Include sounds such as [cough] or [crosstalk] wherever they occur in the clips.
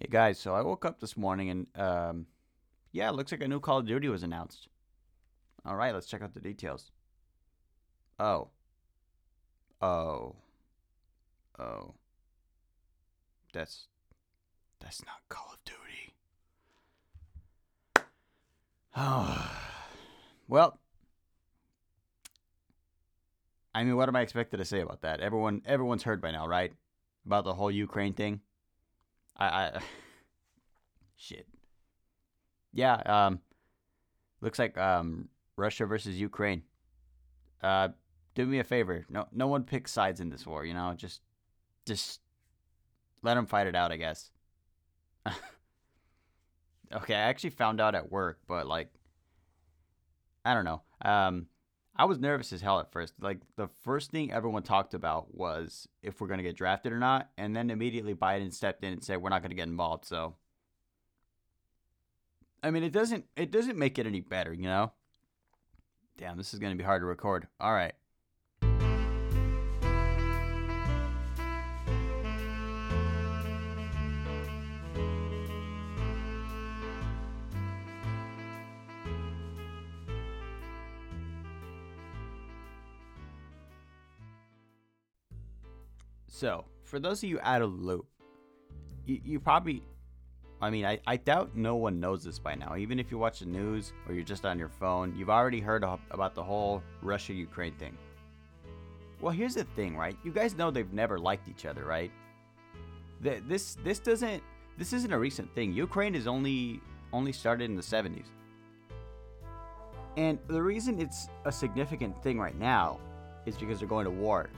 Hey guys, so I woke up this morning and um, yeah, looks like a new Call of Duty was announced. All right, let's check out the details. Oh. Oh. Oh. That's that's not Call of Duty. Oh. [sighs] Well, I mean, what am I expected to say about that? Everyone everyone's heard by now, right? About the whole Ukraine thing. I, I shit. Yeah, um looks like um Russia versus Ukraine. Uh do me a favor. No no one picks sides in this war, you know? Just just let them fight it out, I guess. [laughs] okay, I actually found out at work, but like I don't know. Um I was nervous as hell at first. Like the first thing everyone talked about was if we're gonna get drafted or not, and then immediately Biden stepped in and said we're not gonna get involved. So, I mean, it doesn't it doesn't make it any better, you know. Damn, this is gonna be hard to record. All right. So, for those of you out of the loop, you, you probably, I mean, I, I doubt no one knows this by now. Even if you watch the news or you're just on your phone, you've already heard about the whole Russia Ukraine thing. Well, here's the thing, right? You guys know they've never liked each other, right? This this doesn't this isn't a recent thing. Ukraine is only only started in the 70s. And the reason it's a significant thing right now is because they're going to war.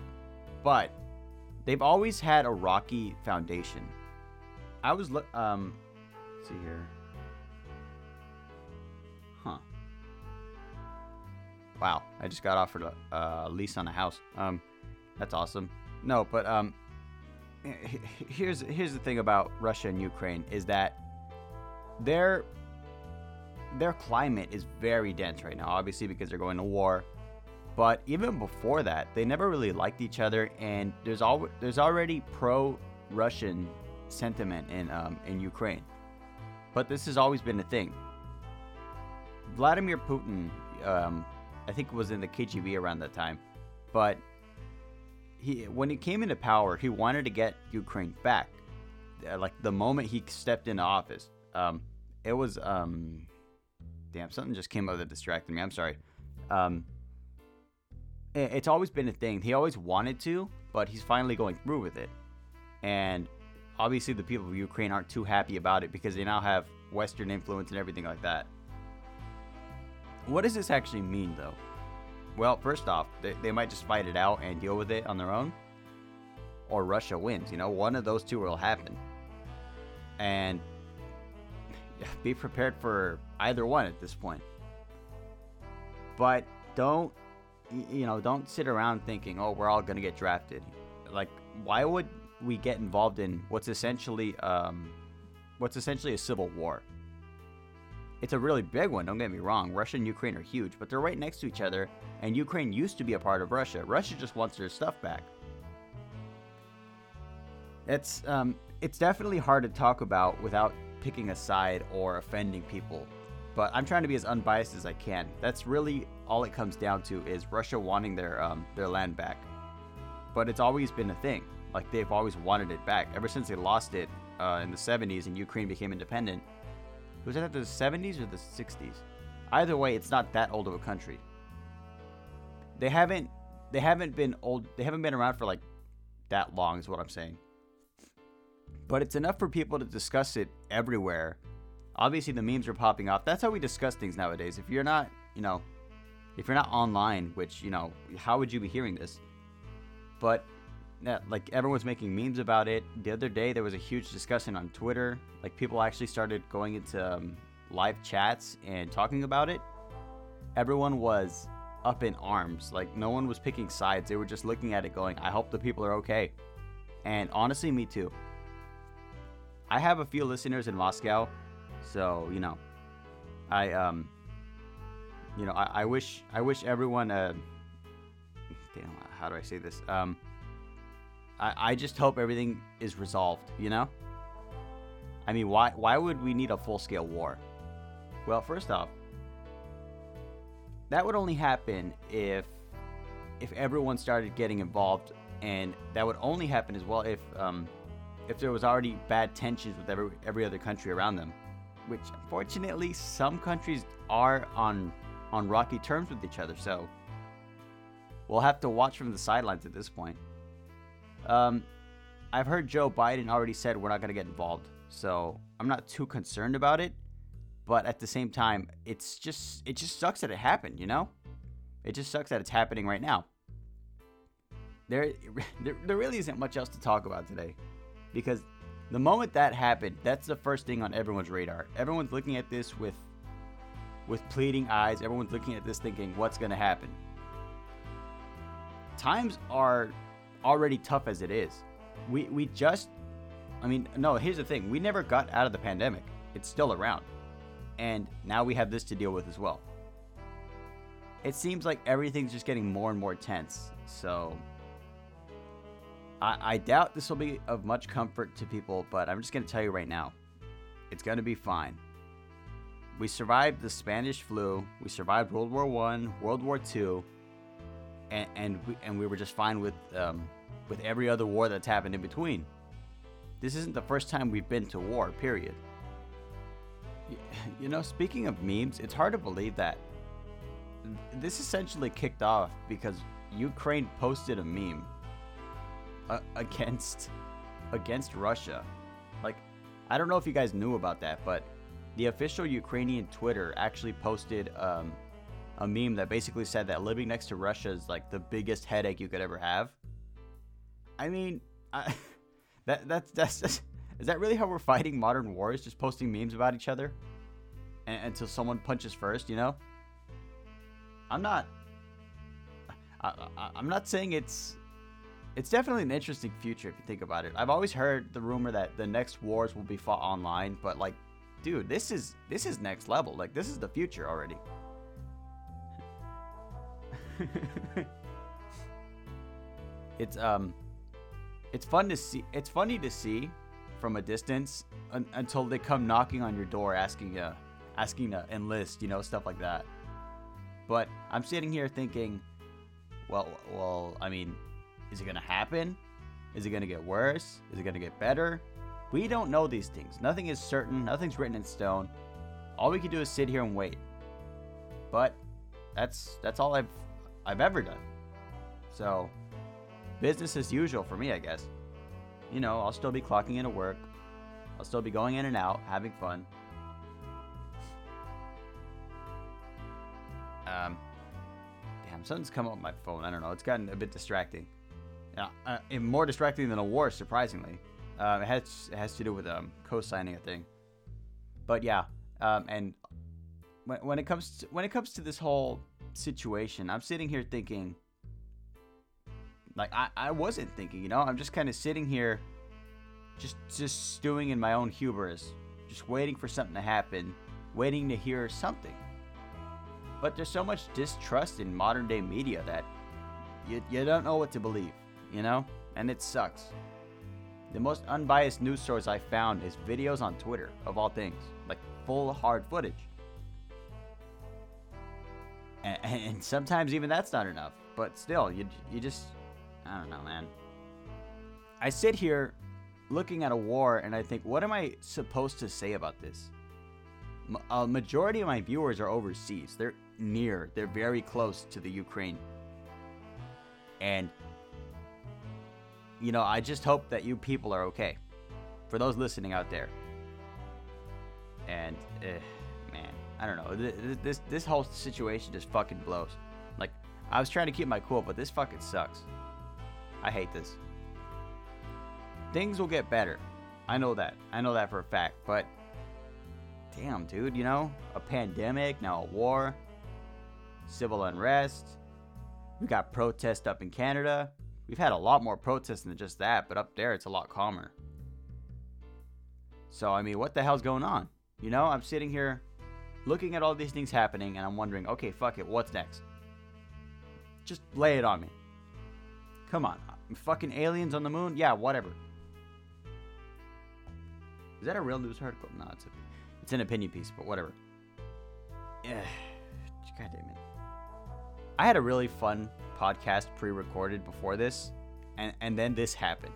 But they've always had a rocky foundation. I was um see here. Huh. Wow, I just got offered a uh, lease on a house. Um that's awesome. No, but um here's here's the thing about Russia and Ukraine is that their their climate is very dense right now, obviously because they're going to war. But even before that, they never really liked each other, and there's al- there's already pro-Russian sentiment in um, in Ukraine. But this has always been a thing. Vladimir Putin, um, I think, was in the KGB around that time, but he when he came into power, he wanted to get Ukraine back. Uh, like the moment he stepped into office, um, it was um, damn something just came up that distracted me. I'm sorry. Um, Eh, it's always been a thing. He always wanted to, but he's finally going through with it. And obviously, the people of Ukraine aren't too happy about it because they now have Western influence and everything like that. What does this actually mean, though? Well, first off, they, they might just fight it out and deal with it on their own. Or Russia wins. You know, one of those two will happen. And be prepared for either one at this point. But don't you know, don't sit around thinking, "Oh, we're all gonna get drafted." Like, why would we get involved in what's essentially um, what's essentially a civil war? It's a really big one. Don't get me wrong. Russia and Ukraine are huge, but they're right next to each other. And Ukraine used to be a part of Russia. Russia just wants their stuff back. It's um, it's definitely hard to talk about without picking a side or offending people but I'm trying to be as unbiased as I can. That's really all it comes down to is Russia wanting their um, their land back. But it's always been a thing. Like they've always wanted it back ever since they lost it uh, in the 70s and Ukraine became independent. Was that the 70s or the 60s? Either way, it's not that old of a country. They haven't they haven't been old. They haven't been around for like that long, is what I'm saying. But it's enough for people to discuss it everywhere obviously the memes are popping off. That's how we discuss things nowadays. If you're not, you know, if you're not online, which, you know, how would you be hearing this? But like everyone's making memes about it. The other day there was a huge discussion on Twitter. Like people actually started going into um, live chats and talking about it. Everyone was up in arms. Like no one was picking sides. They were just looking at it going, "I hope the people are okay." And honestly, me too. I have a few listeners in Moscow so you know, I um, you know, I, I wish I wish everyone uh, damn, how do I say this? Um, I I just hope everything is resolved. You know, I mean, why why would we need a full scale war? Well, first off, that would only happen if if everyone started getting involved, and that would only happen as well if um, if there was already bad tensions with every every other country around them, which unfortunately some countries are on on rocky terms with each other. So we'll have to watch from the sidelines at this point. Um, I've heard Joe Biden already said we're not going to get involved, so I'm not too concerned about it. But at the same time, it's just it just sucks that it happened, you know? It just sucks that it's happening right now. There, [laughs] there, there really isn't much else to talk about today, because the moment that happened, that's the first thing on everyone's radar. Everyone's looking at this with, with pleading eyes. Everyone's looking at this thinking, what's going to happen? Times are already tough as it is. We, we just, I mean, no, here's the thing. We never got out of the pandemic. It's still around and now we have this to deal with as well. It seems like everything's just getting more and more tense, so I, I doubt this will be of much comfort to people, but I'm just going to tell you right now it's going to be fine. We survived the Spanish flu, we survived World War One, World War Two, and and we, and we were just fine with um, with every other war that's happened in between. This isn't the first time we've been to war. Period. You know, speaking of memes, it's hard to believe that this essentially kicked off because Ukraine posted a meme uh, against against Russia. Like, I don't know if you guys knew about that, but the official Ukrainian Twitter actually posted um, a meme that basically said that living next to Russia is like the biggest headache you could ever have. I mean, I, [laughs] that that's that's is that really how we're fighting modern wars? Just posting memes about each other? And, until someone punches first, you know? I'm not. I, I, I'm not saying it's. It's definitely an interesting future if you think about it. I've always heard the rumor that the next wars will be fought online, but like, dude, this is this is next level. Like, this is the future already. [laughs] it's um, it's fun to see. It's funny to see from a distance un- until they come knocking on your door asking you asking to enlist, you know, stuff like that. But I'm sitting here thinking, well, well, I mean, is it gonna happen? Is it gonna get worse? Is it gonna get better? We don't know these things. Nothing is certain. Nothing's written in stone. All we can do is sit here and wait. But that's that's all I've I've ever done. So business as usual for me, I guess you know, I'll still be clocking into work. I'll still be going in and out, having fun. Um, damn, something's come up my phone. I don't know. It's gotten a bit distracting. Uh, uh, more distracting than a war, surprisingly. Uh, it has it has to do with um, co-signing a thing. But yeah, um, and when, when it comes to, when it comes to this whole situation, I'm sitting here thinking like I, I wasn't thinking, you know, I'm just kind of sitting here, just just stewing in my own hubris, just waiting for something to happen, waiting to hear something. But there's so much distrust in modern day media that you, you don't know what to believe, you know? And it sucks. The most unbiased news source I found is videos on Twitter, of all things, like full hard footage. And, [laughs] and sometimes even that's not enough. But still, you, you just I don't know, man. I sit here looking at a war and I think, what am I supposed to say about this? A majority of my viewers are overseas. They're near, they're very close to the Ukraine. And, you know, I just hope that you people are okay. For those listening out there. And, eh, man, I don't know. This, this, this whole situation just fucking blows. Like, I was trying to keep my cool, but this fucking sucks. I hate this. Things will get better. I know that. I know that for a fact. But damn, dude, you know, a pandemic, now a war, civil unrest. We got protests up in Canada. We've had a lot more protests than just that, but up there it's a lot calmer. So, I mean, what the hell's going on? You know, I'm sitting here looking at all these things happening and I'm wondering, okay, fuck it, what's next? Just lay it on me. Come on. Fucking aliens on the moon? Yeah, whatever. Is that a real news article? No, it's a, it's an opinion piece, but whatever. Yeah, [sighs] God damn it. I had a really fun podcast pre-recorded before this, and and then this happened.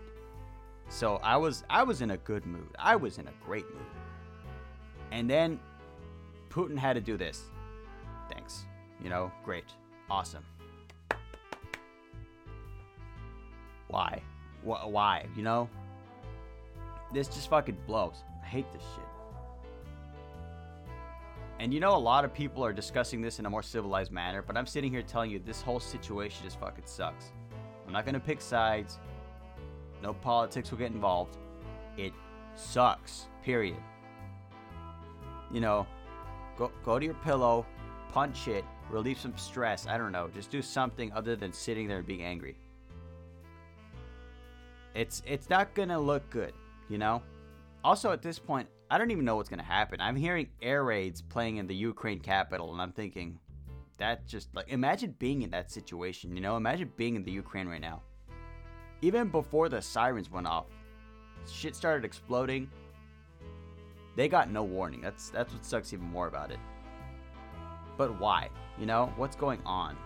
So I was I was in a good mood. I was in a great mood. And then Putin had to do this. Thanks. You know, great. Awesome. Why? Wh- why? You know? This just fucking blows. I hate this shit. And you know, a lot of people are discussing this in a more civilized manner, but I'm sitting here telling you this whole situation just fucking sucks. I'm not gonna pick sides. No politics will get involved. It sucks. Period. You know, go go to your pillow, punch it, relieve some stress. I don't know. Just do something other than sitting there and being angry. It's it's not gonna look good, you know. Also, at this point, I don't even know what's gonna happen. I'm hearing air raids playing in the Ukraine capital, and I'm thinking, that just like imagine being in that situation. You know, imagine being in the Ukraine right now. Even before the sirens went off, shit started exploding. They got no warning. That's that's what sucks even more about it. But why? You know, what's going on?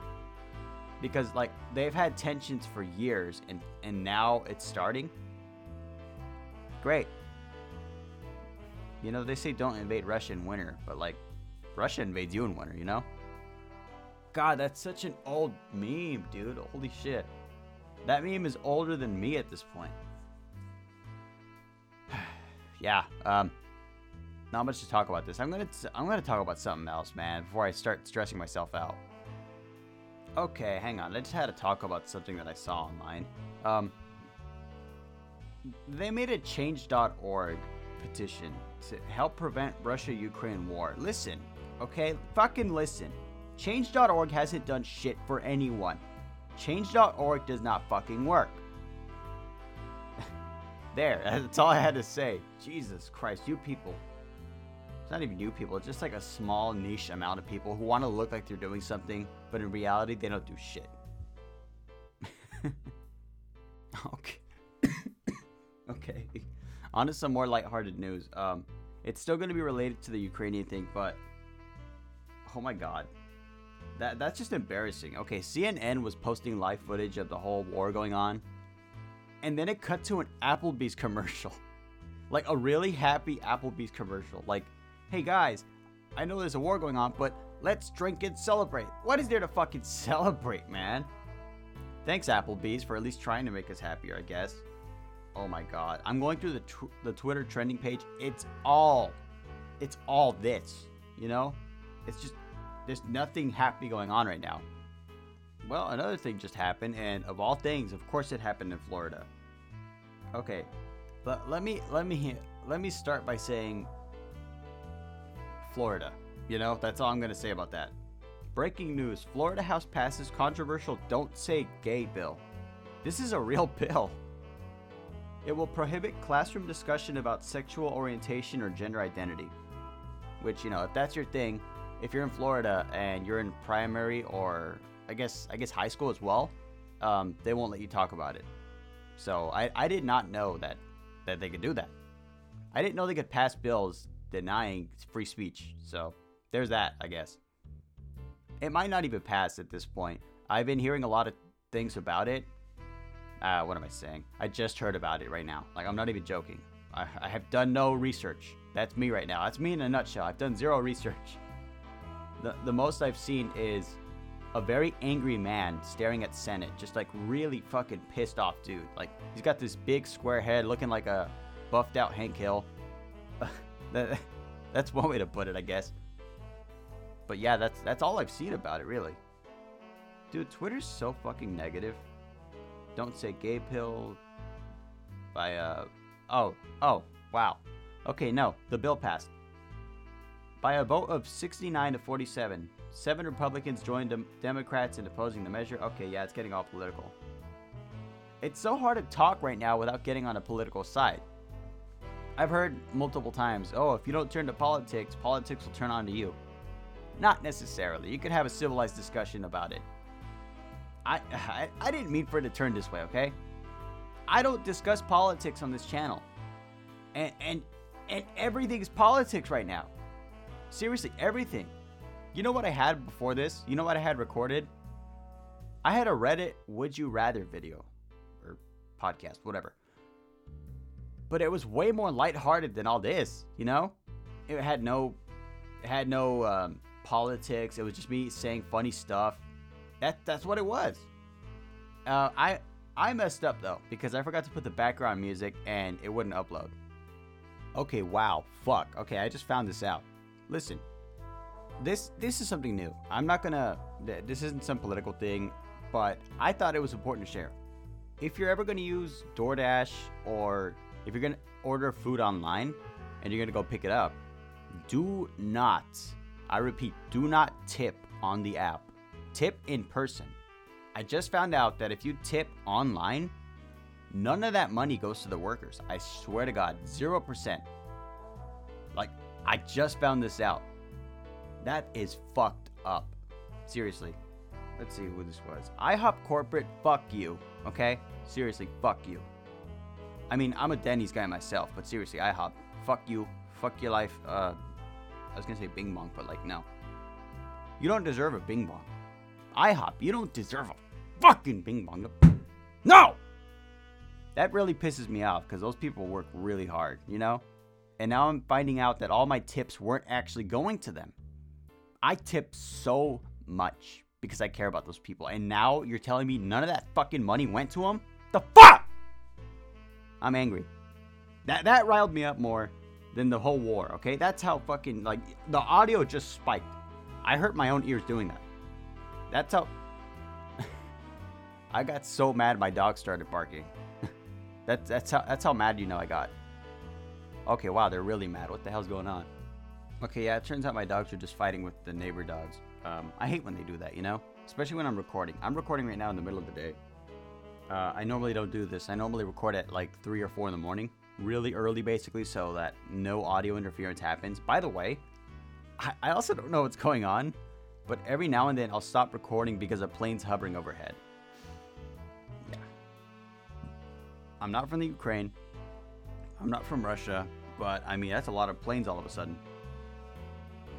Because like they've had tensions for years and and now it's starting. Great. You know, they say don't invade Russia in winter, but like Russia invades you in winter, you know? God, that's such an old meme, dude. Holy shit. That meme is older than me at this point. [sighs] yeah, um not much to talk about this. I'm gonna t- I'm gonna talk about something else, man, before I start stressing myself out. Okay, hang on. I just had to talk about something that I saw online. Um, they made a Change.org petition to help prevent Russia-Ukraine war. Listen, okay, fucking listen. Change.org hasn't done shit for anyone. Change.org does not fucking work. [laughs] there, that's all I had to say. Jesus Christ, you people. It's not even you people, it's just like a small niche amount of people who want to look like they're doing something, but in reality, they don't do shit. [laughs] okay. [coughs] okay. On to some more lighthearted news. Um, it's still going to be related to the Ukrainian thing, but oh my god. That, that's just embarrassing. Okay, CNN was posting live footage of the whole war going on, and then it cut to an Applebee's commercial. [laughs] Like a really happy Applebee's commercial. Like, hey guys, I know there's a war going on, but let's drink and celebrate. What is there to fucking [laughs] celebrate, man? Thanks, Applebee's, for at least trying to make us happier, I guess. Oh my god. I'm going through the, tw- the Twitter trending page. It's all, it's all this, you know? It's just, there's nothing happy going on right now. Well, another thing just happened, and of all things, of course it happened in Florida. Okay, but let me, let me, let me start by saying Florida. You know, that's all I'm going to say about that. Breaking news Florida House passes controversial Don't Say Gay bill. This is a real [laughs] bill. It will prohibit classroom discussion about sexual orientation or gender identity. Which, you know, if that's your thing, if you're in Florida and you're in primary or I guess I guess high school as well, um, they won't let you talk about it. So I, I did not know that that they could do that. I didn't know they could pass bills denying free speech. So there's that, I guess. It might not even pass at this point. I've been hearing a lot of things about it. Uh, what am I saying? I just heard about it right now. Like, I'm not even joking. I, I have done no research. That's me right now. That's me in a nutshell. I've done zero [laughs] research. The, the most I've seen is a very angry man staring at Senate, just like really fucking pissed off dude. Like, he's got this big square head looking like a buffed out Hank Hill. [laughs] that, that's one way to put it, I guess. But yeah, that's that's all I've seen about it, really. Dude, Twitter's so fucking negative. Don't say gay pill. By uh, oh, oh, wow. Okay, no, the bill passed. By a vote of 69 to 47, seven Republicans joined dem- Democrats in opposing the measure. Okay, yeah, it's getting all political. It's so hard to talk right now without getting on a political side. I've heard multiple times, oh, if you don't turn to politics, politics will turn on to you. Not necessarily. You could have a civilized discussion about it. I, I, I didn't mean for it to turn this way, okay? I don't discuss politics on this channel. And, and And everything is politics right now. Seriously, everything. You know what I had before this? You know what I had recorded? I had a Reddit Would You Rather video or podcast, whatever. But it was way more lighthearted than all this, you know? It had no it had no um, politics. It was just me saying funny stuff. That that's what it was. Uh, I I messed up though because I forgot to put the background music and it wouldn't upload. Okay, wow, fuck. Okay, I just found this out. Listen, this this is something new. I'm not gonna. This isn't some political thing, but I thought it was important to share. If you're ever gonna use DoorDash or if you're gonna order food online and you're gonna go pick it up, do not. I repeat, do not tip on the app. Tip in person. I just found out that if you tip online, none of that money goes to the workers. I swear to God, 0%. Like, I just found this out. That is fucked up. Seriously. Let's see who this was. IHOP corporate, fuck you. Okay? Seriously, fuck you. I mean, I'm a Denny's guy myself, but seriously, IHOP, fuck you. Fuck your life. Uh, I was gonna say Bing Bong, but like, no. You don't deserve a Bing Bong. IHOP, you don't deserve a fucking Bing Bong. No! That really pisses me off because those people work really hard, you know? And now I'm finding out that all my tips weren't actually going to them. I tip so much because I care about those people. And now you're telling me none of that fucking money went to them? The fuck? I'm angry. That that riled me up more than the whole war, okay? That's how fucking like the audio just spiked. I hurt my own ears doing that. That's [laughs] how I got so mad my dog started barking. [laughs] that's that's how that's how mad you know I got. Okay, wow, they're really mad. What the hell's going on? Okay, yeah, it turns out my dogs are just fighting with the neighbor dogs. Um, I hate when they do that, you know? Especially when I'm recording. I'm recording right now in the middle of the day. Uh, I normally don't do this. I normally record at like 3 or 4 in the morning, really early basically, so that no audio interference happens. By the way, I, I also don't know what's going on, but every now and then I'll stop recording because a plane's hovering overhead. Yeah. I'm not from the Ukraine. I'm not from Russia, but I mean, that's a lot of planes all of a sudden.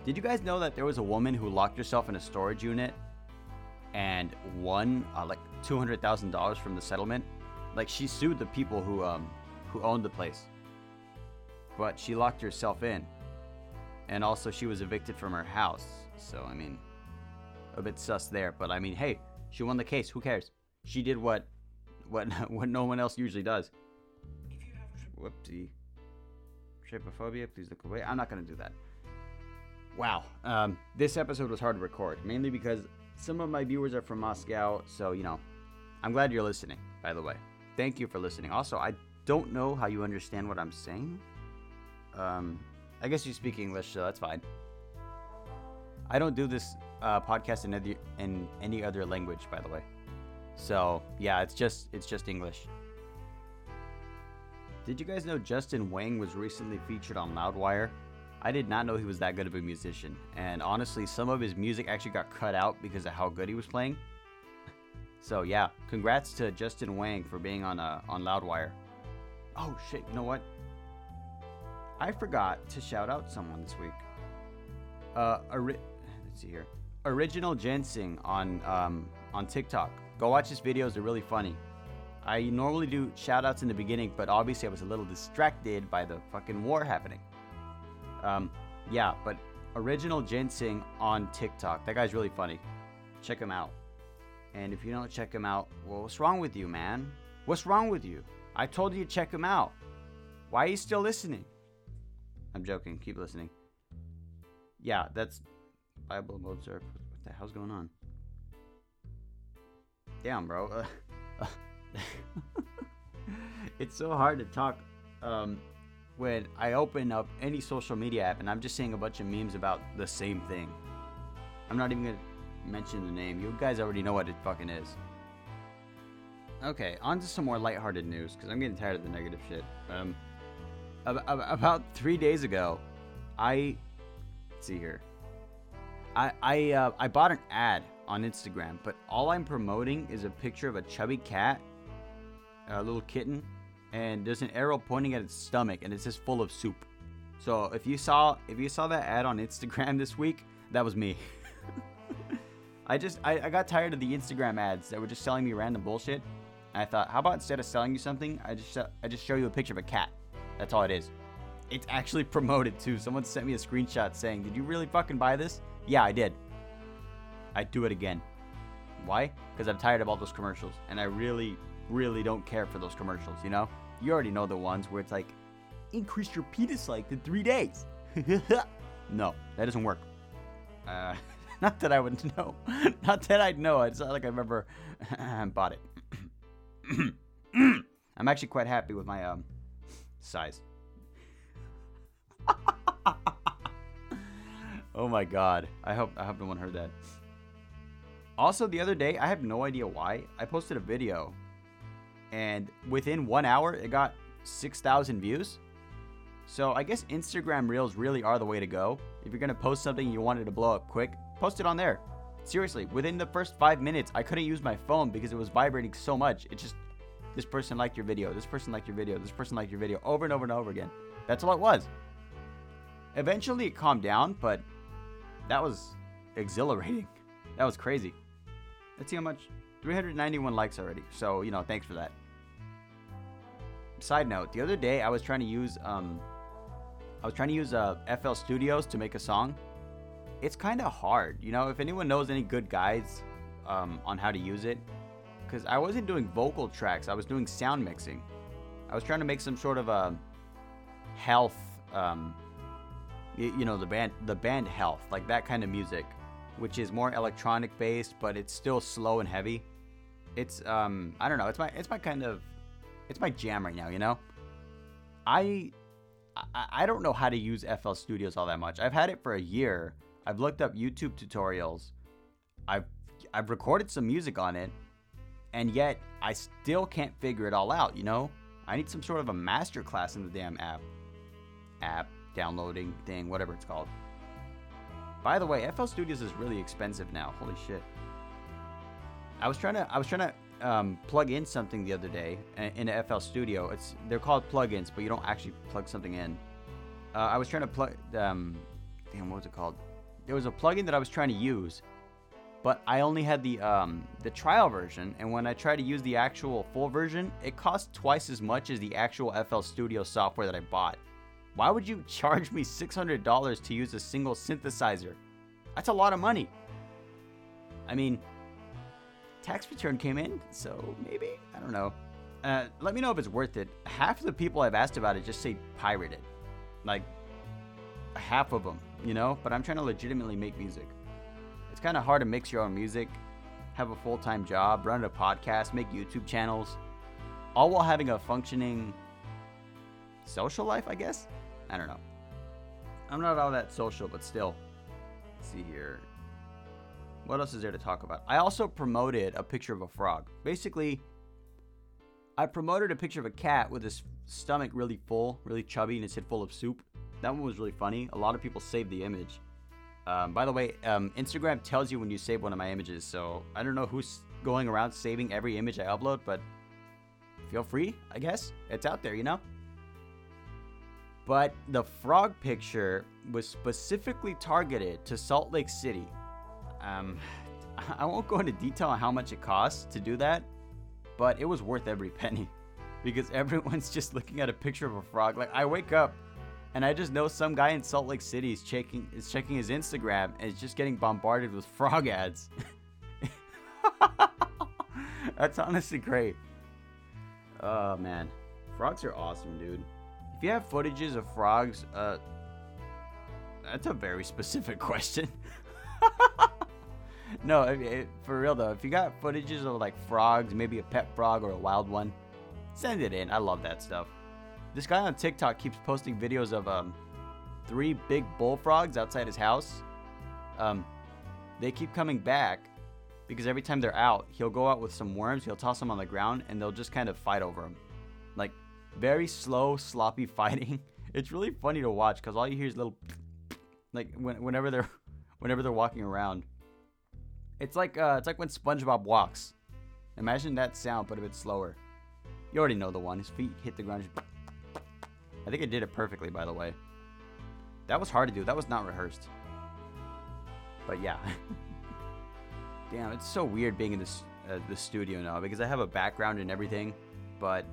Did you guys know that there was a woman who locked herself in a storage unit and won uh, like two hundred thousand dollars from the settlement? Like she sued the people who um who owned the place, but she locked herself in, and also she was evicted from her house. So I mean, a bit sus there. But I mean, hey, she won the case. Who cares? She did what what [laughs] what no one else usually does. Whoopsie. Trypophobia, please look away. I'm not gonna do that. Wow. Um, this episode was hard to record, mainly because some of my viewers are from Moscow, so, you know, I'm glad you're listening, by the way. Thank you for listening. Also, I don't know how you understand what I'm saying. Um, I guess you speak English, so that's fine. I don't do this uh, podcast in, other, in any other language, by the way. So yeah, it's just it's just English. Did you guys know Justin Wang was recently featured on Loudwire? I did not know he was that good of a musician, and honestly, some of his music actually got cut out because of how good he was playing. [laughs] So yeah, congrats to Justin Wang for being on uh, on Loudwire. Oh shit, you know what? I forgot to shout out someone this week. Uh, let's see here. Original Ginseng on um, on TikTok. Go watch his videos; they're really funny. I normally do shout outs in the beginning, but obviously I was a little distracted by the fucking war happening. Um, yeah, but original ginseng on TikTok. That guy's really funny. Check him out. And if you don't check him out, well, what's wrong with you, man? What's wrong with you? I told you to check him out. Why are you still listening? I'm joking. Keep listening. Yeah, that's Bible Mozart. What the hell's going on? Damn, bro. Uh, [laughs] it's so hard to talk um, when I open up any social media app and I'm just seeing a bunch of memes about the same thing. I'm not even gonna mention the name. You guys already know what it fucking is. Okay, on to some more lighthearted news because I'm getting tired of the negative shit. Um, ab- ab- about three days ago, I see here. I I uh, I bought an ad on Instagram, but all I'm promoting is a picture of a chubby cat, a little kitten, and there's an arrow pointing at its stomach, and it's just full of soup. So if you saw if you saw that ad on [laughs] Instagram this week, that was me. [laughs] I just I, I got tired of the Instagram ads that were just selling me random bullshit. And I thought, how about instead of selling you something, I just I just show you a picture of a cat. That's all it is. It's actually promoted too. Someone sent me a screenshot saying, "Did you really fucking buy this?" Yeah, I did. I'd do it again. Why? Because I'm tired of all those commercials, and I really, really don't care for those commercials. You know, you already know the ones where it's like, increase your penis like in three days. [laughs] no, that doesn't work. Uh, [laughs] not that I would [laughs] know. Not that I'd know. It's not like I remember [clears throat] bought it. [clears throat] [clears throat] I'm actually quite happy with my um size. Oh my god. I hope I hope no one heard that. Also, the other day, I have no idea why, I posted a video and within one hour, it got 6,000 views. So I guess Instagram Reels really are the way to go. If you're gonna post something you wanted to blow up quick, post it on there. Seriously, within the first five minutes, I couldn't use my phone because it was vibrating so much. It just, this person liked your video, this person liked your video, this person liked your video, over and over and over again. That's all it was. Eventually, it calmed down, but that was exhilarating. That was crazy. Let's see how much. 391 likes already. So, you know, thanks for that. Side note, the other day I was trying to use um I was trying to use uh, FL Studios to make a song. It's kind of hard, you know, if anyone knows any good guides um, on how to use it cuz I wasn't doing vocal tracks, I was doing sound mixing. I was trying to make some sort of a health um you, know, the band the band health, like that kind of music which is more electronic based, but it's still slow and heavy. It's um I don't know, it's my it's my kind of it's my jam right now, you know? I I, I don't know how to use FL Studios all that much. I've had it for a year. I've looked up YouTube tutorials. I've I've recorded some music on it, and yet I still can't figure it all out, you know? I need some sort of a master class in the damn app. App, downloading thing, whatever it's called. By the way, FL Studios is really expensive now. Holy shit. I was trying to I was trying to um, plug in something the other day in a FL Studio. It's they're called plugins, but you don't actually plug something in. Uh, I was trying to plug um, damn what was it called? There was a plugin that I was trying to use, but I only had the um, the trial version, and when I tried to use the actual full version, it cost twice as much as the actual FL Studio software that I bought. Why would you charge me $600 to use a single synthesizer? That's a lot of money. I mean, tax return came in, so maybe? I don't know. Uh, let me know if it's worth it. Half of the people I've asked about it just say pirated. Like, half of them, you know? But I'm trying to legitimately make music. It's kind of hard to mix your own music, have a full time job, run a podcast, make YouTube channels, all while having a functioning social life, I guess? I don't know. I'm not all that social, but still. Let's see here. What else is there to talk about? I also promoted a picture of a frog. Basically, I promoted a picture of a cat with his stomach really full, really chubby, and his head full of soup. That one was really funny. A lot of people saved the image. Um, by the way, um, Instagram tells you when you save one of my images, so I don't know who's going around saving every image I upload, but feel free, I guess. It's out there, you know? But the frog picture was specifically targeted to Salt Lake City. Um, [laughs] I won't go into detail on how much it costs to do that, but it was worth every [laughs] penny because everyone's just looking at a picture of a frog. Like I wake up and I just know some guy in Salt Lake City is checking is checking his Instagram and is just getting bombarded with frog ads. [laughs] That's honestly great. Oh man, frogs are awesome, dude. If you have footages of frogs, uh, that's a very specific [laughs] question. no, for real though, if you got footages of like frogs, maybe a pet frog or a wild one, send it in. I love that stuff. This guy on TikTok keeps posting videos of um, three big bullfrogs outside his house. Um, they keep coming back because every time they're out, he'll go out with some worms, he'll toss them on the ground, and they'll just kind of fight over them. Very slow, sloppy [laughs] fighting. It's really funny to watch because all you hear is little, like when, whenever they're, [laughs] whenever they're walking around. It's like uh, it's like when SpongeBob walks. Imagine that sound, but a bit slower. You already know the one. His feet hit the ground. [laughs] I think I did it perfectly, by the way. That was hard to do. That was not rehearsed. But yeah. Damn, it's so weird being in this uh, the studio now because I have a background and everything, but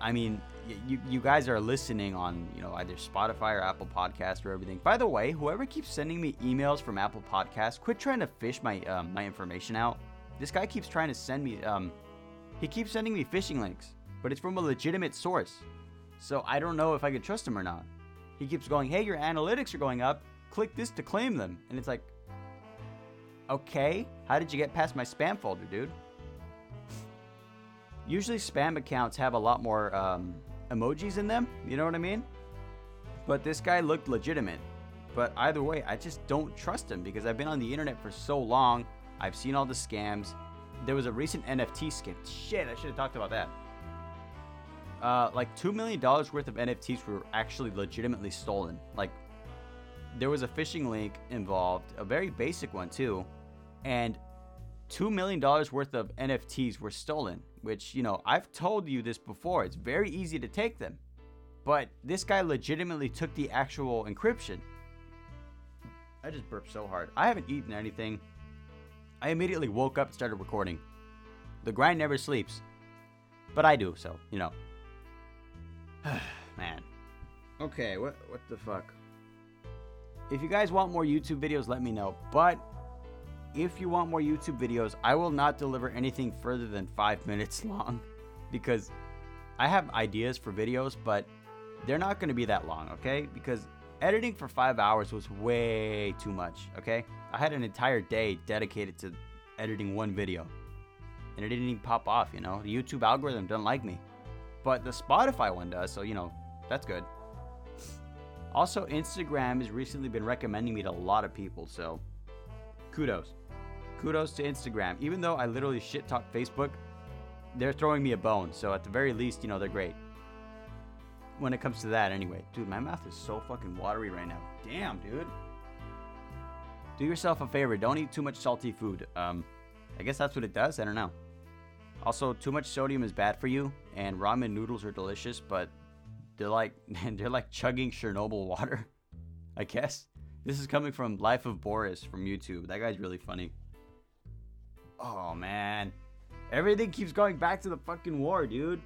I mean, you you guys are listening on you know either Spotify or Apple Podcast or everything. By the way, whoever keeps sending me emails from Apple Podcast, quit trying to fish my um, my information out. This guy keeps trying to send me um, he keeps sending me phishing links, but it's from a legitimate source. So I don't know if I can trust him or not. He keeps going, "Hey, your analytics are going up. Click this to claim them," and it's like, okay, how did you get past my spam folder, dude? Usually, spam accounts have a lot more um, emojis in them. You know what I mean? But this guy looked legitimate. But either way, I just don't trust him because I've been on the internet for so long. I've seen all the scams. There was a recent NFT scam. Shit, I should have talked about that. Uh, like $2 million worth of NFTs were actually legitimately stolen. Like, there was a phishing link involved, a very basic one too, and $2 million worth of NFTs were stolen, which, you know, I've told you this before. It's very easy to take them. But this guy legitimately took the actual encryption. I just burped so hard. I haven't eaten anything. I immediately woke up and started recording. The grind never sleeps. But I do, so, you know. [sighs] Man. Okay, what what the fuck? If you guys want more YouTube videos, let me know. But if you want more YouTube videos, I will not deliver anything further than five [laughs] minutes long because I have ideas for videos, but they're not going to be that long, okay? Because editing for five hours was way too much, okay? I had an entire day dedicated to editing one video, and it didn't even pop off, you know? The YouTube algorithm doesn't like me, but the Spotify one does, so, you know, that's good. Also, Instagram has recently been recommending me to a lot of people, so kudos. Kudos to Instagram. Even though I literally shit talk Facebook, they're throwing me a bone, so at the very least, you know, they're great. When it comes to that, anyway. Dude, my mouth is so fucking watery right now. Damn, dude. Do yourself a favor, don't eat too much salty food. Um, I guess that's what it does, I don't know. Also, too much sodium is bad for you, and ramen noodles are delicious, but they're like [laughs] they're like chugging Chernobyl water. [laughs] I guess. This is coming from Life of Boris from YouTube. That guy's really funny. Oh man. Everything keeps going back to the fucking war, dude.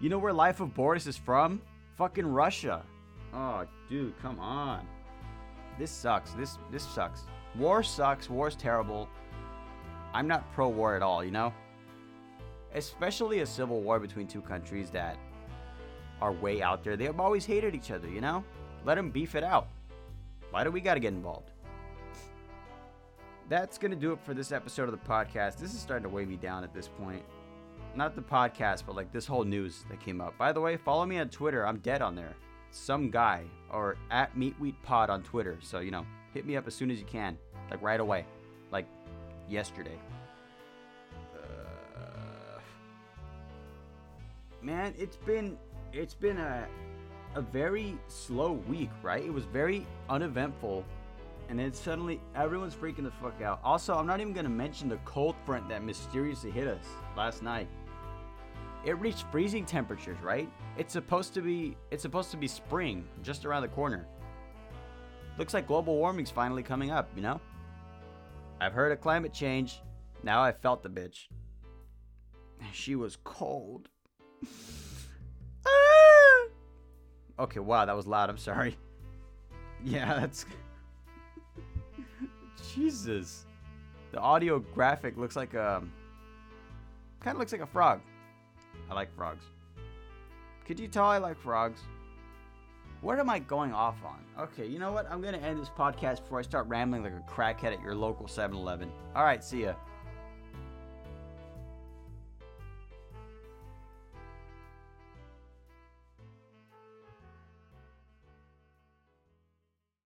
You know where Life of Boris is from? Fucking Russia. Oh, dude, come on. This sucks. This this sucks. War sucks. War's terrible. I'm not pro war at all, you know? Especially a civil war between two countries that are way out there. They have always hated each other, you know? Let them beef it out. Why do we got to get involved? That's going to do it for this episode of the podcast. This is starting to weigh me down at this point. Not the podcast, but like this whole news that came up. By the way, follow me on Twitter. I'm dead on there. Some guy or at MeatWheatPod on Twitter. So, you know, hit me up as soon as you can. Like right away. Like yesterday. Uh, man, it's been it's been a a very slow week, right? It was very uneventful, and then suddenly everyone's freaking the fuck out. Also, I'm not even gonna mention the cold front that mysteriously hit us last night. It reached freezing temperatures, right? It's supposed to be it's supposed to be spring just around the corner. Looks like global warming's finally coming up, you know? I've heard of climate change. Now I felt the bitch. [laughs] She was cold. [laughs] ah! Okay, wow, that was loud. I'm sorry. [laughs] Yeah, that's. Jesus. The audio graphic looks like um, a. Kind of looks like a frog. I like frogs. Could you tell I like frogs? What am I going off on? Okay, you know what? I'm going to end this podcast before I start rambling like a crackhead at your local 7 Eleven. Alright, see ya.